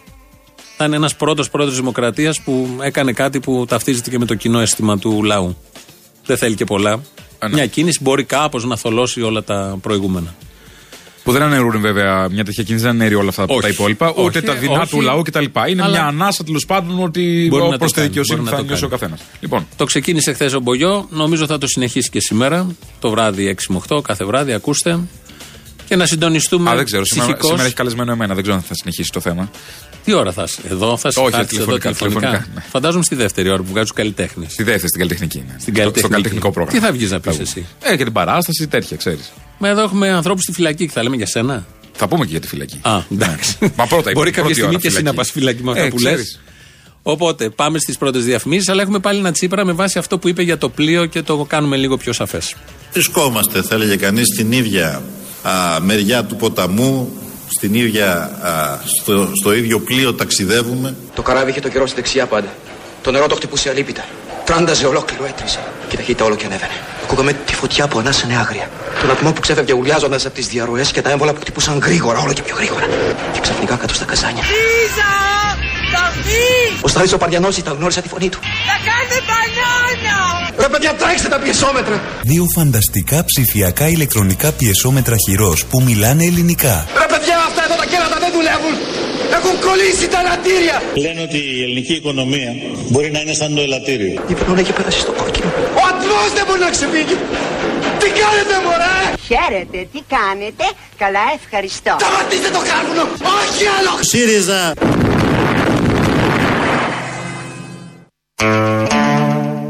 Θα είναι ένας πρώτος πρόεδρος Δημοκρατίας που έκανε κάτι που ταυτίζεται και με το κοινό αίσθημα του λαού. Δεν θέλει και πολλά. ναι. Μια κίνηση μπορεί κάπως να θολώσει όλα τα προηγούμενα. Που δεν αναιρούν βέβαια μια τέτοια κίνηση, δεν αναιρεί όλα αυτά Όχι. τα υπόλοιπα, ούτε Όχι, τα δεινά όχι. του λαού κτλ. Είναι Αλλά- μια ανάσα τέλος πάντων ότι Μπορεί να προ το τη κάνει, δικαιοσύνη μπορεί να θα το νιώσει ο κάνει. καθένας. Λοιπόν, Το ξεκίνησε χθες ο Μπογιό, νομίζω θα το συνεχίσει και σήμερα. Το βράδυ 6 με 8, κάθε βράδυ, ακούστε. Και να συντονιστούμε. α, δεν ξέρω. Σήμερα, ψυχικώς. σήμερα έχει καλεσμένο εμένα, δεν ξέρω αν θα συνεχίσει το θέμα. Τι ώρα θα είσαι, εδώ, θα είσαι Όχι, θα έρθεις εδώ τηλεφωνικά, τηλεφωνικά, ναι. Φαντάζομαι στη δεύτερη ώρα που βγάζουν καλλιτέχνες. Στη δεύτερη, στην καλλιτεχνική. Ναι. Στην Στο- καλλιτεχνική. Στο καλλιτεχνικό πρόγραμμα. Τι θα βγεις να πεις βγω. εσύ; Ε, και την παράσταση, τέτοια, ξέρεις. Μα εδώ έχουμε ανθρώπους στη φυλακή και θα λέμε για σένα. Θα πούμε και για τη φυλακή. Α, εντάξει. Ναι. Μα πρώτα, [laughs] Μπορεί πρώτη κάποια στιγμή ώρα και εσύ να πας φυλακή με αυτά Ε, που λες. ξέρεις. Οπότε πάμε στις πρώτες διαφημίσεις, αλλά έχουμε πάλι ένα τσίπρα με βάση αυτό που είπε για το πλοίο και το κάνουμε λίγο πιο σαφές. Βρισκόμαστε, θα έλεγε κανείς, στην ίδια α, μεριά του ποταμού, στην ίδια, α, στο, στο ίδιο πλοίο ταξιδεύουμε. Το καράβι είχε το καιρό στη δεξιά πάντα. Το νερό το χτυπούσε αλίπητα. Τράνταζε ολόκληρο, έτριζε. Και η ταχύτητα όλο και ανέβαινε. Ακούγαμε τη φωτιά που ανάσανε άγρια. Τον ατμό που ξέφευγε ουρλιάζοντας από τις διαρροές και τα έμβολα που χτυπούσαν γρήγορα, όλο και πιο γρήγορα. Και ξαφνικά κάτω στα καζάνια. Λίζα! Θα βγει! Ο Σταρίς ο Παρδιανός ήταν, γνώρισα τη φωνή του. Θα κάνει μπανάνα! Ρε παιδιά, τρέξτε τα πιεσόμετρα! Δύο φανταστικά ψηφιακά ηλεκτρονικά πιεσόμετρα χειρός που μιλάνε ελληνικά. Ρε παιδιά, δεν δουλεύουν! Έχουν κολλήσει τα ελαττήρια! Λένε ότι η ελληνική οικονομία μπορεί να είναι σαν το ελαττήριο. Η Βερόνα έχει πέρασει στο κόκκινο. Ο ατμός δεν μπορεί να ξεφύγει! Τι κάνετε, μωρέ! Χαίρετε, τι κάνετε; Καλά, ευχαριστώ. Σταματήστε το κάρβουνο! Όχι άλλο! ΣΥΡΙΖΑ!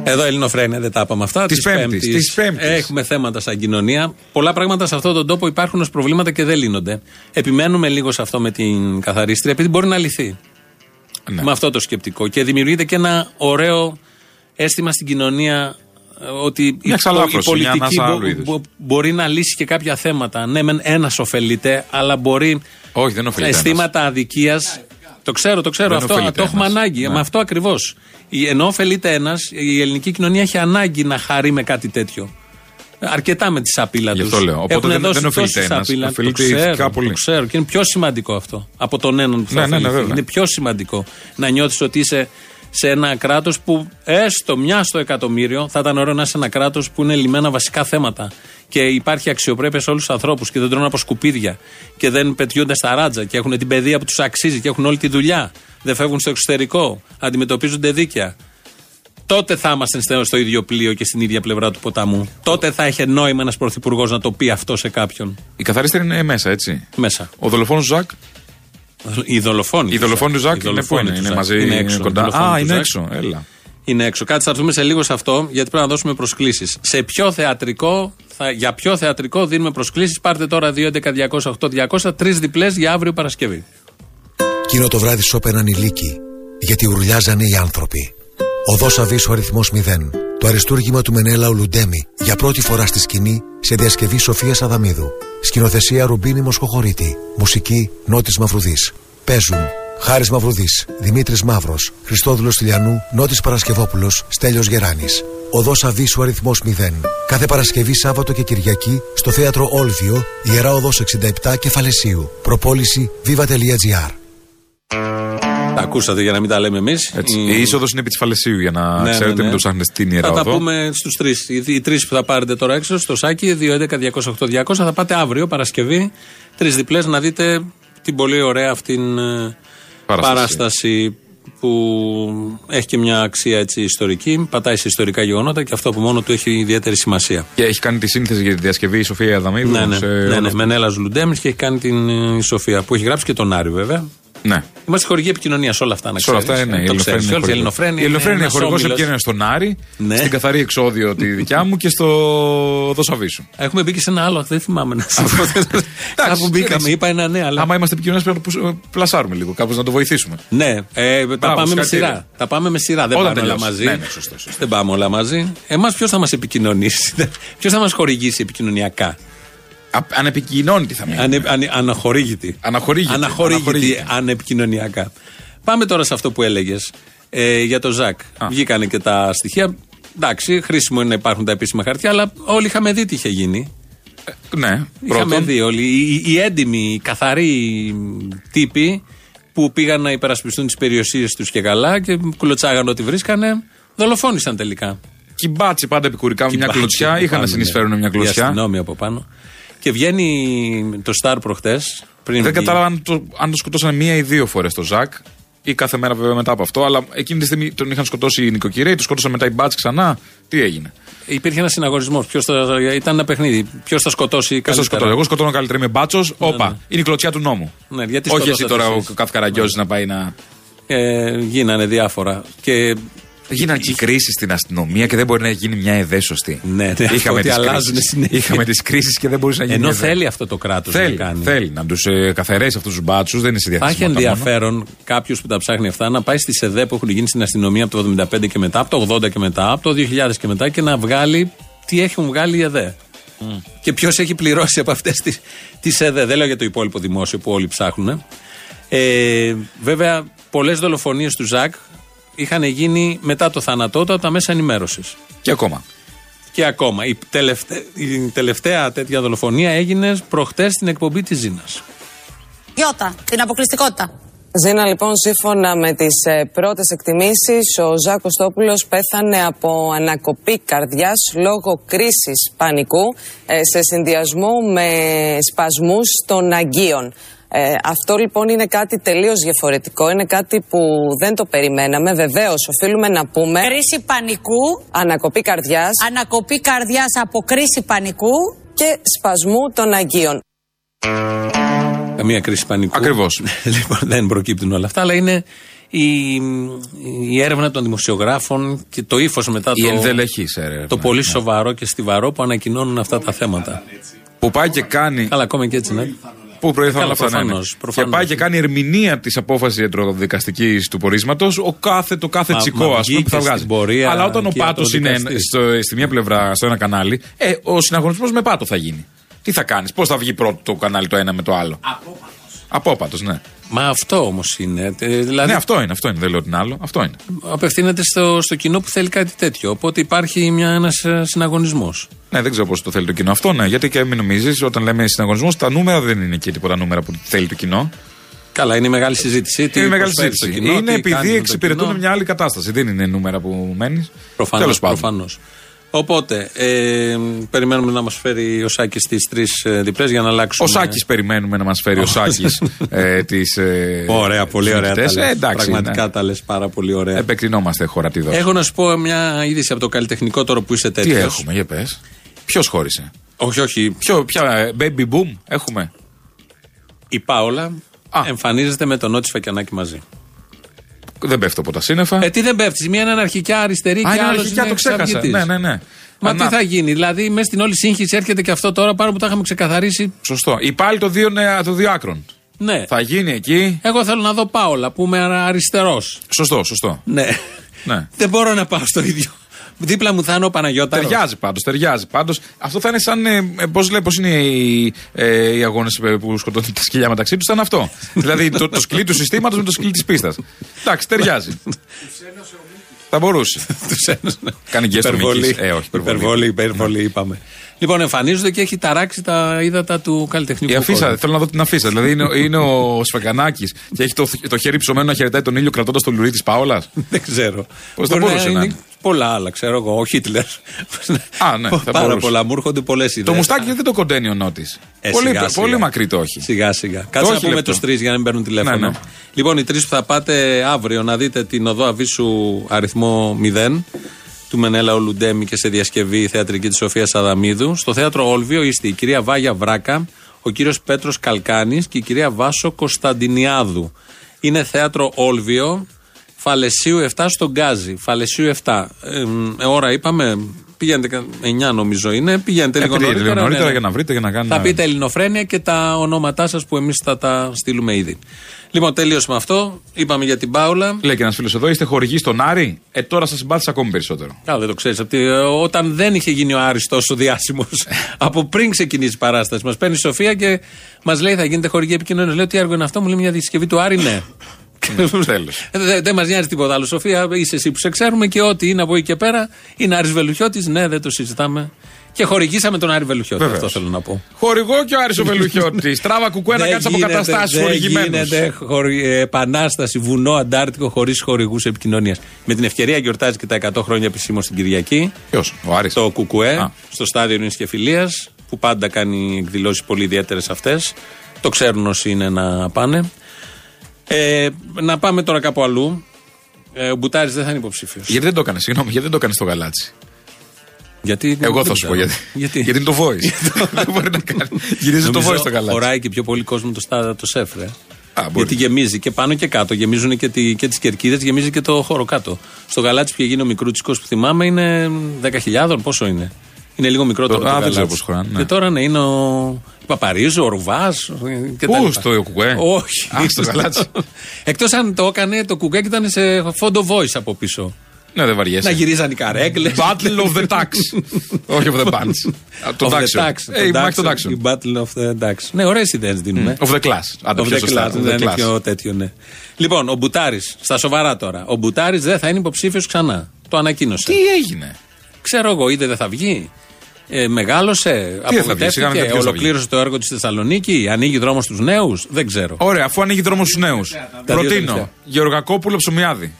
Εδώ Ελληνοφρένια δεν τα είπαμε αυτά. Της Πέμπτης, Πέμπτης της Πέμπτης. Έχουμε θέματα σαν κοινωνία. Πολλά πράγματα σε αυτόν τον τόπο υπάρχουν ως προβλήματα και δεν λύνονται. Επιμένουμε λίγο σε αυτό με την καθαρίστρια, επειδή μπορεί να λυθεί. Ναι. Με αυτό το σκεπτικό. Και δημιουργείται και ένα ωραίο αίσθημα στην κοινωνία ε, ότι η, Μια εξαλάφρωση, η πολιτική μια ανάσα μπο- άλλου είδους. μπο- μπορεί να λύσει και κάποια θέματα. Ναι, μεν ένας ωφελείται, αλλά μπορεί Όχι, δεν ωφελείται αισθήματα αδικίας. Το ξέρω, το ξέρω. Δεν αυτό ωφελείται το έχουμε ένας. ανάγκη. Ναι. Με αυτό ακριβώς. Ενώ ωφελείται ένας, η ελληνική κοινωνία έχει ανάγκη να χαρεί με κάτι τέτοιο. Αρκετά με τη σαπίλα Γι' τους. αυτό λέω. Οπότε δεν- δεν ωφελείται ένας. Το Ωφελείται ξέρω, ηθικά πολύ. το ξέρω. Και είναι πιο σημαντικό αυτό από τον έναν που θα Ναι, ναι, ναι, ωφεληθεί. βέβαια. Είναι πιο σημαντικό να νιώθεις ότι είσαι σε ένα κράτος που έστω μια στο εκατομμύριο θα ήταν ωραίο να είσαι ένα κράτος που είναι λυμμένα βασικά θέματα. Και υπάρχει αξιοπρέπεια σε όλους τους ανθρώπους και δεν τρώνε από σκουπίδια και δεν πετιούνται στα ράτζα και έχουν την παιδεία που τους αξίζει και έχουν όλη τη δουλειά. Δεν φεύγουν στο εξωτερικό, αντιμετωπίζονται δίκαια. Τότε θα ήμασταν στο- στο ίδιο πλοίο και στην ίδια πλευρά του ποταμού. Τότε θα είχε νόημα ένας πρωθυπουργός να το πει αυτό σε κάποιον Η καθαρίστρια είναι μέσα, έτσι. μέσα. Ο δολοφόνος Ζακ. Οι δολοφόνοι. Η δολοφόνη του Ζακ Οι είναι πού δολοφόνοι είναι, του είναι Ζακ. μαζί, είναι, έξω. Οι κοντά. δολοφόνοι Α, του είναι Ζακ έξω. Έλα. Είναι έξω. Κάτι θα έρθουμε σε λίγο σε αυτό, γιατί πρέπει να δώσουμε προσκλήσεις. Σε ποιο θεατρικό, θα, για ποιο θεατρικό δίνουμε προσκλήσεις. Πάρτε τώρα 2.11.208.200, τρεις διπλές για αύριο Παρασκευή. Εκείνο το βράδυ σώπαιναν οι λύκοι, γιατί ουρλιάζανε οι άνθρωποι. Οδό Αβή ο αριθμός 0. Το αριστούργημα του Μενέλα Ουλουντέμι για πρώτη φορά στη σκηνή σε διασκευή Σοφίας Αδαμίδου. Σκηνοθεσία Ρουμπίνη Μοσχοχωρίτη. Μουσική Νότης Μαυρουδής. Παίζουν Χάρης Μαυρουδής, Δημήτρης Μαύρος, Χριστόδουλος Τηλιανού, Νότης Παρασκευόπουλος, Στέλιος Γεράνης. Οδός Αβής ο αριθμός 0. Κάθε Παρασκευή, Σάββατο και Κυριακή στο θέατρο Όλβιο, Ιερά Οδός 67 Κεφαλαισίου. Προπόληση viva.gr. Τα ακούσατε για να μην τα λέμε εμείς. Έτσι. Η είσοδος είναι επί της Φαλαισίου για να ξέρετε, μην το ψάχνετε στην ιερά Ναι, Θα τα οδό. πούμε στους τρεις. Οι, οι τρεις που θα πάρετε τώρα έξω, στο σάκι, 2.11.208.200, θα πάτε αύριο, Παρασκευή, τρεις διπλές να δείτε την πολύ ωραία αυτήν ε, Παράσταση. παράσταση που έχει και μια αξία έτσι ιστορική, πατάει σε ιστορικά γεγονότα και αυτό που μόνο του έχει ιδιαίτερη σημασία. Και έχει κάνει τη σύνθεση για τη διασκευή η Σοφία Αδαμίδου. Ναι, ναι, σε ναι, όλο ναι. αυτό. Μενέλα Λουντέμι και έχει κάνει την ε, η Σοφία που έχει γράψει και τον Άρη βέβαια. Ναι. Είμαστε χορηγοί επικοινωνίας σε όλα αυτά. Να Σε όλα αυτά, ξέρεις. ναι, η Το ξέρεις. Ελληνοφρένεια Όλη η είναι Ελληνοφρένεια. Η Ελληνοφρένεια είναι ένας χορηγός όμιλος. επικοινωνία στον Άρη, Ναι. στην καθαρή εξόδιο τη δικιά μου και στο Δοσαβίσου. Έχουμε μπει και σε ένα άλλο, δεν θυμάμαι να σου πω. Κάπου μπήκαμε, εντάξει. είπα ένα ναι, αλλά. Άμα είμαστε επικοινωνίες πρέπει να το που- πλασάρουμε λίγο, κάπως να το βοηθήσουμε. Ναι, ε, τα πάμε με συγχαρητήρια. σειρά. Τα πάμε με σειρά. Δεν Όταν πάμε όλα τελειώσει. μαζί. Ναι, ναι, σωστό, σωστό. Δεν πάμε όλα μαζί. Εμάς ποιος θα μας επικοινωνήσει, [laughs] ποιος θα μας χορηγήσει επικοινωνιακά; Α- Ανεπικοινώνητη θα μείνει. Ανε, ανε, αναχορήγητη. Αναχορήγητη. Αναχορήγητη, Αναχορήγητη. ανεπικοινωνιακά. Πάμε τώρα σε αυτό που έλεγες ε, για το Ζακ. Α. Βγήκανε και τα στοιχεία. Εντάξει, χρήσιμο είναι να υπάρχουν τα επίσημα χαρτιά, αλλά όλοι είχαμε δει τι είχε γίνει. Ναι, Είχαμε πρώτον. δει όλοι. Οι, οι, οι έντιμοι, οι καθαροί τύποι που πήγαν να υπερασπιστούν τις περιουσίες τους και καλά και κλωτσάγαν ό,τι βρίσκανε, δολοφόνησαν τελικά. Κι οι μπάτσοι πάντα επικουρικά με μια Κι οι μπάτσοι κλωτσιά. από Είχαν να πάνω, συνεισφέρουν ναι. μια Η κλωτσιά. αστυνόμοι από πάνω. Και βγαίνει το Star προχτές. Δεν κατάλαβα αν το, αν το σκοτώσαν μία ή δύο φορές το Ζακ. Ή κάθε μέρα βέβαια μετά από αυτό. Αλλά εκείνη τη στιγμή τον είχαν σκοτώσει οι νοικοκυρέοι, τους σκότωσαν μετά οι μπάτς ξανά. Τι έγινε; Υπήρχε ένας συναγωνισμός. Ήταν ένα παιχνίδι. Ποιος θα σκοτώσει Ποιος θα καλύτερα; σκοτώνω. Εγώ σκοτώνω καλύτερα. Είμαι μπάτσος. Όπα. Είναι η κλωτσιά του νόμου. Ναι, γιατί Όχι εσύ σκοτώσατε τώρα ο εσείς. κάθε καραγκιόζη να πάει να. Ε, γίνανε διάφορα. Και Γίνανε και κρίσεις στην αστυνομία και δεν μπορεί να γίνει μια ΕΔΕ σωστή. Ναι, ναι, αυτό Είχαμε ότι τις αλλάζουν κρίσεις. συνέχεια. Είχαμε τις κρίσεις και δεν μπορούσε να γίνει. ενώ μια ΕΔΕ. θέλει αυτό το κράτος να Θέλει, κάνει. θέλει να τους ε, καθαρέσει αυτούς τους μπάτσους, δεν είναι σε Θα διαθέση. έχει ενδιαφέρον κάποιος που τα ψάχνει αυτά να πάει στις ΕΔΕ που έχουν γίνει στην αστυνομία από το 75 και μετά, από το 80 και μετά, από το 2000 και μετά και να βγάλει τι έχουν βγάλει οι ΕΔΕ. Και ποιος έχει πληρώσει από αυτές τις ΕΔΕ. Δεν λέω για το υπόλοιπο δημόσιο που όλοι ψάχνουν. Ε, βέβαια, πολλές δολοφονίες του Ζακ είχαν γίνει μετά το θάνατό του από τα μέσα ενημέρωσης. Και ακόμα. Και ακόμα. Η τελευταία, η τελευταία τέτοια δολοφονία έγινε προχτές στην εκπομπή της Ζήνας. Γιώτα, την αποκλειστικότητα. Ζήνα, λοιπόν, σύμφωνα με τις ε, πρώτες εκτιμήσεις, ο Ζάκο Τόπουλο πέθανε από ανακοπή καρδιάς λόγω κρίσης πανικού ε, σε συνδυασμό με σπασμούς των αγκίων. Ε, αυτό λοιπόν είναι κάτι τελείως διαφορετικό, είναι κάτι που δεν το περιμέναμε. Βεβαίως οφείλουμε να πούμε Κρίση πανικού, ανακοπή καρδιάς ανακοπή καρδιάς από κρίση πανικού. και σπασμού των αγκίων. Καμία κρίση πανικού. Ακριβώς. [laughs] λοιπόν, δεν προκύπτουν όλα αυτά, αλλά είναι η, η έρευνα των δημοσιογράφων και το ύφος μετά Η το, ενδελεχή έρευνα. το πολύ σοβαρό και στιβαρό που ανακοινώνουν αυτά τα θέματα. Που πάει και κάνει. Καλά, ακόμα και έτσι, ναι. Πού προήλθαν Καλά, όλα αυτά, ναι, ναι. προφανώς, προφανώς. Και πάει και κάνει ερμηνεία της απόφασης ιατροδικαστικής του πορίσματος ο κάθε, το κάθε Μα- τσικό, μα ας πούμε, βγήκε που θα βγάζει. στην πορεία Αλλά όταν ο και πάτος είναι ιατροδικαστής. στο, στη μία πλευρά, στο ένα κανάλι, ε, ο συναγωνισμός με πάτο θα γίνει. Τι θα κάνεις, πώς θα βγει πρώτο το κανάλι το ένα με το άλλο; Απόπατος, ναι. Μα αυτό όμως είναι. ε, Δηλαδή, Ναι, αυτό είναι, αυτό είναι. Δεν λέω την άλλο. Αυτό είναι. απευθύνεται στο, στο κοινό που θέλει κάτι τέτοιο. Οπότε υπάρχει ένας συναγωνισμός. Ναι, δεν ξέρω πώς το θέλει το κοινό αυτό, ναι. Γιατί και μην νομίζεις, όταν λέμε συναγωνισμός, τα νούμερα δεν είναι και τίποτα νούμερα που θέλει το κοινό. Καλά, είναι η μεγάλη συζήτηση. Τι είναι μεγάλη προσφέρει στο συζήτηση. κοινό, είναι τι κάνει επειδή με το εξυπηρετούν κοινό. μια άλλη κατάσταση. Δεν είναι νούμερα που μένεις. Προφανώς. Τέλος πάντων. Προφανώς. Οπότε, ε, περιμένουμε να μας φέρει ο Σάκης τις τρεις ε, διπλές για να αλλάξουμε. Ο Σάκης περιμένουμε να μας φέρει ο Σάκης ε, τις. Ε, Ωραία, πολύ ωραία. Τα νικητές. λες. Ε, εντάξει. Πραγματικά ναι. τα λες πάρα πολύ ωραία. Επεκτηνόμαστε χωρατή δόση. Έχω να σου πω μια είδηση από το καλλιτεχνικό τώρα που είσαι Τι τέτοιος. έχουμε, για πες. Ποιος χώρισε; Όχι, όχι. Ποιο, ποια, ε, baby boom έχουμε; Η Πάολα Α. εμφανίζεται με τον Νότι Φακιανάκη μαζί. Δεν πέφτω από τα σύννεφα. Ε, τι δεν πέφτεις. Μία είναι αναρχικά αριστερή Α, και είναι άλλος αρχικά είναι το ξέχασα. εξαργητής. Ναι, ναι, ναι. Μα Ανά- τι θα γίνει, δηλαδή μέσα στην όλη σύγχυση έρχεται και αυτό τώρα πάνω που τα είχαμε ξεκαθαρίσει. Σωστό. Η πάλι το δύο, ναι, το δύο άκρων. Ναι. Θα γίνει εκεί. Εγώ θέλω να δω Πάολα που είμαι αριστερός. Σωστό, σωστό. Ναι. Ναι. [laughs] Δεν μπορώ να πάω στο ίδιο. Δίπλα μου θα είναι ο Παναγιώταρος. Ταιριάζει πάντως, ταιριάζει πάντως. Αυτό θα είναι σαν. Ε, Πώς λέει, πώς είναι οι, ε, οι αγώνες που σκοτώνουν τα σκυλιά μεταξύ τους, θα είναι αυτό. [laughs] δηλαδή το, το σκλί του συστήματος με το σκλί της πίστας. Εντάξει, ταιριάζει. θα μπορούσε. Τους ένωσε. Κάνει γκέστο Υπερβολή. Μίκης. Ε, όχι, υπερβολή. υπερβολή. υπερβολή, είπαμε. Λοιπόν, εμφανίζονται και έχει ταράξει τα ύδατα του καλλιτεχνικού. Η αφίσα, χώρου. θέλω να δω την αφίσα. Δηλαδή είναι, ο- είναι ο Σφακανάκης και έχει το, το χέρι ψωμένο να χαιρετάει τον ήλιο κρατώντας το λουρί της Πάολας; [laughs] Δεν ξέρω. Πώς θα Μπορεί μπορούσε να είναι. Πολλά άλλα, ξέρω εγώ. Ο Χίτλερ. Α, ναι, θα Πάρα μπορούσε. πολλά. Μου έρχονται πολλές ιδέες. το μουστάκι δεν το κοντένει ο Νότης; Ε, πολύ, σιγά, σιγά. πολύ μακρύ το έχει. Σιγά σιγά. Κάτσε να έχει πούμε λεπτό. τους τρεις για να μην παίρνουν τηλέφωνο. Ναι, ναι. Λοιπόν, οι τρεις που θα πάτε αύριο να δείτε την οδό Αβίσου αριθμό 0 του Μενέλα Ολουντέμι και σε διασκευή θεατρική της Σοφία Αδαμίδου. Στο θέατρο Όλβιο είστε η κυρία Βάγια Βράκα, ο κύριος Πέτρος Καλκάνης και η κυρία Βάσο Κωνσταντινιάδου. Είναι θέατρο Όλβιο, Φαλεσίου 7 στον Γκάζι. Φαλεσίου 7. Ε, ε, ώρα είπαμε, πηγαίνετε 9 νομίζω είναι. Πηγαίνετε λίγο πηγαίνετε νωρίτερα. λίγο νωρίτερα ναι, ναι. για να βρείτε, για να κάνετε Θα ένα- πείτε Ελληνοφρένεια και τα ονόματά σας που εμείς θα τα στείλουμε ήδη. Λοιπόν, τελείωσε με αυτό. Είπαμε για την Πάουλα. Λέει και ένας φίλος εδώ, είστε χορηγοί στον Άρη; Ε, τώρα σας συμπάθησα ακόμη περισσότερο. Καλά, δεν το ξέρεις. Όταν δεν είχε γίνει ο Άρης τόσο διάσημος, [laughs] από πριν ξεκινήσει η παράσταση, μας παίρνει η Σοφία και μας λέει θα γίνετε χορηγή επικοινωνίας. Λέω τι έργο είναι αυτό, μου λέει μια διασκευή του Άρη, ναι. [laughs] Τέλος. Ε, Δεν δεν μας νοιάζει τίποτα άλλο. Σοφία, είσαι εσύ που σε ξέρουμε και ό,τι είναι από εκεί και πέρα είναι Άρης Βελουχιώτης. Ναι, δεν το συζητάμε. Και χορηγήσαμε τον Άρη Βελουχιώτη. Βεβαίως. Αυτό θέλω να πω. Χορηγό και ο Άρης ο Βελουχιώτης. [laughs] Τράβα κουκουέ να Δεν κάτσει από γίνεται- καταστάσεις δεν χορηγημένους. γίνεται χορη- ε, επανάσταση βουνό αντάρτικο χωρίς χορηγούς επικοινωνίας. Με την ευκαιρία γιορτάζει και τα 100 χρόνια επισήμως την Κυριακή. Ποιος, ο Άρης. Το Κουκουέ Α. στο στάδιο Νης και Φιλίας, που πάντα κάνει εκδηλώσεις πολύ ιδιαίτερες αυτές. Το ξέρουν όσοι είναι να πάνε. Ε, να πάμε τώρα κάπου αλλού. Ε, ο Μπουτάρης δεν θα είναι υποψήφιος. Γιατί δεν το έκανε, συγγνώμη, γιατί δεν το έκανε στο γαλάτσι; Γιατί, Εγώ δεν θα σου πω ξέρω. γιατί; Γιατί, είναι το voice. [laughs] δεν μπορεί να κάνει. Γυρίζει το Νομίζω voice στο γαλάτσι. Χωράει και πιο πολύ κόσμο το, στα, το σεφρε. Α, μπορεί. Γιατί γεμίζει και πάνω και κάτω. Γεμίζουν και, τη, και τις κερκίδες, γεμίζει και το χώρο κάτω. Στο γαλάτσι που είχε γίνει ο μικρούτσικος που θυμάμαι είναι 10.000, πόσο είναι; Είναι λίγο μικρότερο Το- το, α, δεν γαλάτσι. ξέρω πώς χωράνε, ναι. Και τώρα ναι, είναι ο Παπαρίζο, ο Ρουβάς. Πού, στο κουκουέ; Όχι. Α, στο γαλάτσι. [laughs] Εκτός αν το έκανε, το κουκουέ και ήταν σε φόντο voice από πίσω. Ναι, δεν βαριέσαι. Να γυρίζαν οι καρέκλες. Battle of the Tax. [laughs] Όχι of the Bunch. Το Tax. Ε, η μάχη των Tax. Η Battle of the Tax. Ναι, ωραίες ιδέες δίνουμε. Of the Class. Άντε, Of πιο the σωστά. class, Of the δεν είναι class. πιο τέτοιο, ναι. Λοιπόν, ο Μπουτάρης, στα σοβαρά τώρα. Ο Μπουτάρης δεν θα είναι υποψήφιος ξανά. Το ανακοίνωσε. Τι έγινε; Ξέρω εγώ, είδε δεν θα βγει. Ε, μεγάλωσε, θα βγει, σιγά απογοητεύτηκε, μην ποιος θα βγει. ολοκλήρωσε το έργο της Θεσσαλονίκη, ανοίγει δρόμο στους νέους. Δεν ξέρω. Ωραία, αφού ανοίγει δρόμο στους νέους. δύο Προτείνω τελευταία. Γεωργακόπουλο ψωμιάδης.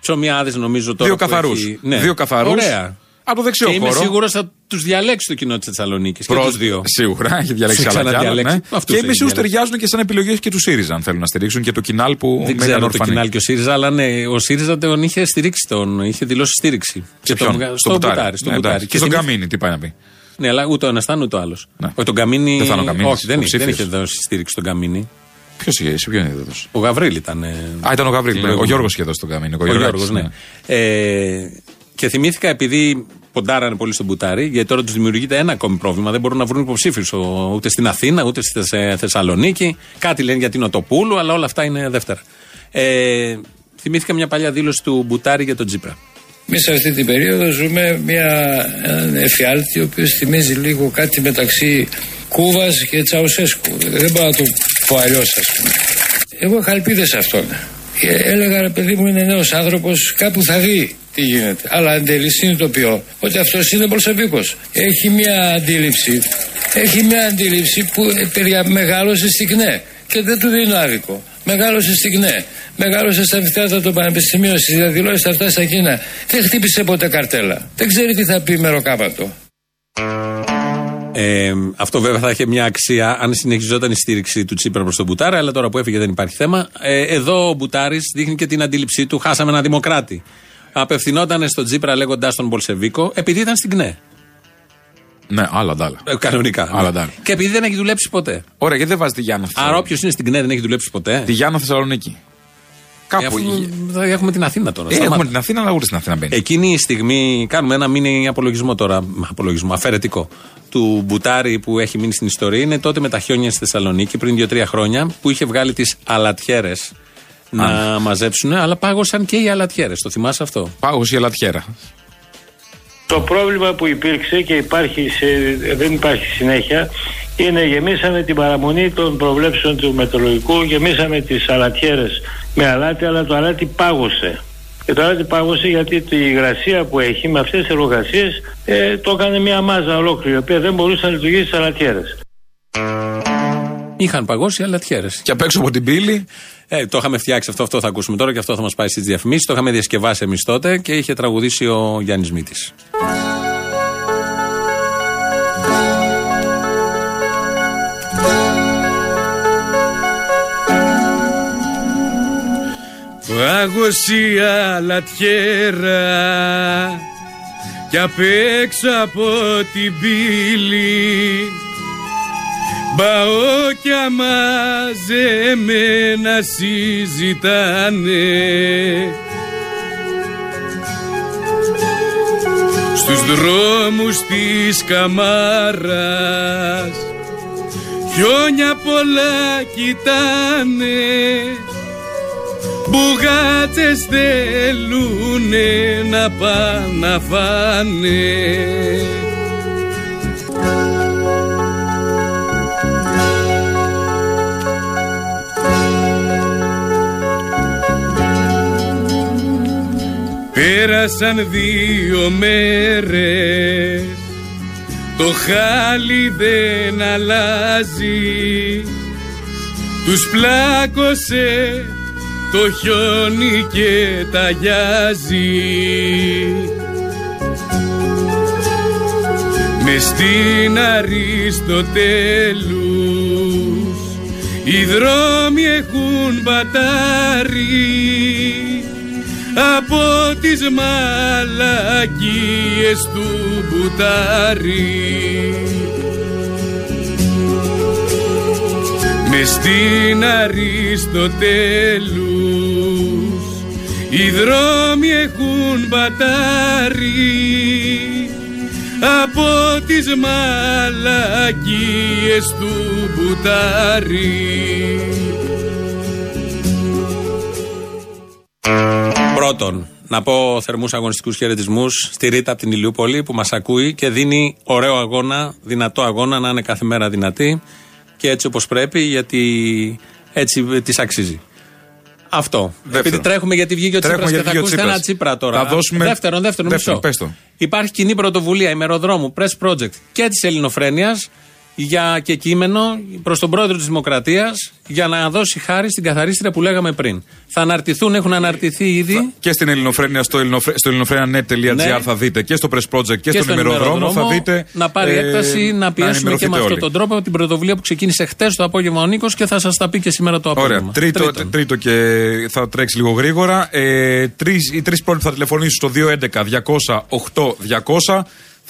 Ψωμιάδε νομίζω τώρα. Δύο που καθαρού. έχει- Ναι. Δύο καθαρούς. Ωραία. Από το δεξιό Και είμαι χώρο. σίγουρος θα τους διαλέξει το κοινό της Θεσσαλονίκης. Και Προς- τους δύο. Σίγουρα, έχει διαλέξει Σε άλλα κι άλλα. ξαναδιαλέξει. Ναι. Αυτούς Και έχει μισού διαλέξει. ταιριάζουν και σαν επιλογές και τους ΣΥΡΙΖΑ, αν θέλουν να στηρίξουν και το κοινάλ που Δεν μένει ξέρω το ανορφανή. κοινάλ και ο ΣΥΡΙΖΑ, αλλά ναι, ο ΣΥΡΙΖΑ τον είχε στηρίξει, τον είχε δηλώσει στήριξη. Σε τον ποιον; βγα- Στο στο Μπουτάρι. Μπουτάρι. στο Ναι, Μπουτάρι. εντάξει. Και στον θυμήθη- Καμίνη, τι πάει να πει; Ναι, αλλά ούτε ο ένας ήταν ούτε ο άλλος. Ναι. Όχι, τον Καμίνη. Δεν θα είναι ο Καμίνης, Όχι, δεν, είχε- δεν υποψήφιος. είχε δώσει στήριξη στον Καμίνη. Ποιος είχε, σε ποιον είδε τόσο. Ο Γαβρίλ ήταν. ε, Α, ήταν ο Γαβρίλ. ναι. Ο προηγούμενο. Γιώργος είχε δώσει τον Καμίνη. Ο Γιώργος, ναι. Ε, και θυμήθηκα επειδή ποντάρανε πολύ στον Μπουτάρι, γιατί τώρα τους δημιουργείται ένα ακόμη πρόβλημα. Δεν μπορούν να βρουν υποψήφιους ούτε στην Αθήνα, ούτε στη Θεσ- Θεσσαλονίκη. Κάτι λένε για την Οτοπούλου, αλλά όλα αυτά είναι δεύτερα. Ε, θυμήθηκα μια παλιά δήλωση του Μπουτάρι για τον Τζίπρα. Εμεί σε αυτή την περίοδο ζούμε μια, έναν εφιάλτη ο οποίος θυμίζει λίγο κάτι μεταξύ Κούβας και Τσαουσέσκου. Δεν μπορώ να το πω αλλιώς, ας πούμε. Εγώ είχα ελπίδες σε αυτόν. Και έλεγα ρε παιδί μου είναι νέος άνθρωπος, κάπου θα δει τι γίνεται. Αλλά εν τέλει συνειδητοποιώ ότι αυτός είναι Πολσεβίκο. Έχει μια αντίληψη, έχει μια αντίληψη που ε, παιδιά μεγάλωσε στην ΚΝΕ και δεν του δίνω άδικο. Μεγάλωσε στην ΚΝΕ. Μεγάλωσε στα αμφιθέατρα των πανεπιστημίων, στις διαδηλώσεις αυτά στα Κίνα. Δεν χτύπησε ποτέ καρτέλα. Δεν ξέρει τι θα πει μεροκάματο. Ε, αυτό βέβαια θα είχε μια αξία αν συνεχιζόταν η στήριξη του Τσίπρα προς τον Μπουτάρα, αλλά τώρα που έφυγε δεν υπάρχει θέμα. Ε, εδώ ο Μπουτάρης δείχνει και την αντίληψή του. Χάσαμε ένα δημοκράτη. Απευθυνόταν στον Τσίπρα λέγοντάς τον Μπολσεβίκο, επειδή ήταν στην ΚΝΕ. Ναι, άλλα αντάλλα. Ε, κανονικά. Άλλα ναι. αντάλλα. Και επειδή δεν έχει δουλέψει ποτέ. Ωραία, γιατί δεν βάζει τη Γιάννα Άρα όποιος είναι στην ΚΝΕ δεν έχει δουλέψει ποτέ. Τη Γιάννα Θεσσαλονίκη. Ε, Κάπου. αφού θα έχουμε την Αθήνα τώρα. Ε, σταμάτα. έχουμε την Αθήνα, αλλά ούτε στην Αθήνα μπαίνει. Εκείνη η στιγμή κάνουμε ένα μήνυ απολογισμό τώρα. Απολογισμό, αφαιρετικό. Του Μπουτάρη που έχει μείνει στην ιστορία είναι τότε με τα χιόνια στη Θεσσαλονίκη πριν 2-3 χρόνια που είχε βγάλει τις αλατιέρες να μαζέψουν, αλλά πάγωσαν και οι αλατιέρες. Το θυμάσαι αυτό; Πάγος η αλατιέρα. Το πρόβλημα που υπήρξε και υπάρχει σε, δεν υπάρχει συνέχεια είναι γεμίσαμε την παραμονή των προβλέψεων του μετρολογικού, γεμίσαμε τις αλατιέρες με αλάτι, αλλά το αλάτι πάγωσε. Και το αλάτι πάγωσε γιατί τη υγρασία που έχει με αυτές τις εργασίες ε, το έκανε μια μάζα ολόκληρη, η οποία δεν μπορούσε να λειτουργήσει στις αλατιέρες. Είχαν παγώσει οι αλατιέρες. Και απ' έξω από την πύλη. Ε, το είχαμε φτιάξει αυτό, αυτό θα ακούσουμε τώρα και αυτό θα μας πάει στις διαφημίσεις. Το είχαμε διασκευάσει εμείς τότε και είχε τραγουδήσει ο Γιάννης Μήτης. Πάγωσε η αλατιέρα κι απ' έξω από την πύλη Μπαόκια μαζεμένα συζητάνε. Στους δρόμους της Καμάρας Χιόνια πολλά κοιτάνε. Μπουγάτσες θέλουνε να πάνε να φάνε Πέρασαν δύο μέρες. Το χάλι δεν αλλάζει. Τους πλάκωσε το χιόνι και ταγιάζει με στην Αριστοτέλους οι δρόμοι έχουν μπατάρει από τις μαλακίες του μπουτάρι. Με στην Αριστοτέλους οι δρόμοι έχουν μπατάρει από τις μαλακίες του μπουτάρι Πρώτον, να πω θερμούς αγωνιστικούς χαιρετισμούς στη Ρίτα από την Ηλιούπολη που μας ακούει και δίνει ωραίο αγώνα, δυνατό αγώνα να είναι κάθε μέρα δυνατή και έτσι όπως πρέπει, γιατί έτσι της αξίζει. Αυτό. Δεύτερο. Επειδή τρέχουμε γιατί βγήκε ο Τρέχουμε Τσίπρας και γιατί θα βγήκε ο ακούσετε ένα Τσίπρας. Τσίπρα τώρα. Θα δώσουμε- Δεύτερον, δεύτερον, Δεύτερον, μισό. πες το. Υπάρχει κοινή πρωτοβουλία ημεροδρόμου Press Project και της Ελληνοφρένειας για και κείμενο προς τον πρόεδρο της Δημοκρατίας για να δώσει χάρη στην καθαρίστρια που λέγαμε πριν. Θα αναρτηθούν, έχουν αναρτηθεί ήδη. Και στην Ελληνοφρένεια στο, ελληνοφρέ, στο ελληνοφρένια.net.gr Ναι. θα δείτε και στο Press Project και, και στον ημεροδρόμο θα δείτε. να πάρει ε, έκταση, να πιέσουμε και ενημερωθείτε με αυτόν όλοι. τον τρόπο την πρωτοβουλία που ξεκίνησε χτες το απόγευμα ο Νίκος και θα σας τα πει και σήμερα το Ωραία. απόγευμα. Τρίτο, Τρίτον. τρίτο και θα τρέξει λίγο γρήγορα. Ε, τρεις, οι τρεις πρώτοι που θα τηλεφωνήσουν στο 211-200-8200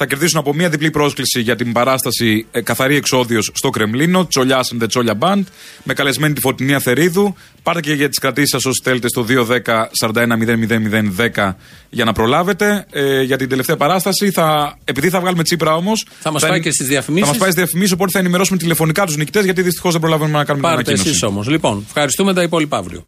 θα κερδίσουν από μία διπλή πρόσκληση για την παράσταση ε, Καθαρή Εξόδιος στο Κρεμλίνο, Τσολιάς and the Τσόλια Band, με καλεσμένη τη Φωτεινή Αθερίδου. Πάρτε και για τις κρατήσεις σας όσοι θέλετε στο 210-41-000-10 για να προλάβετε. Ε, για την τελευταία παράσταση, θα, επειδή θα βγάλουμε τσίπρα όμως. Θα μας πάει και στις διαφημίσεις. Θα μας πάει στις διαφημίσεις, οπότε θα ενημερώσουμε τηλεφωνικά τους νικητές, γιατί δυστυχώς δεν προλαβαίνουμε να κάνουμε την Πάρτε ανακοίνωση. εσείς όμως. Λοιπόν, ευχαριστούμε τα υπόλοιπα αύριο.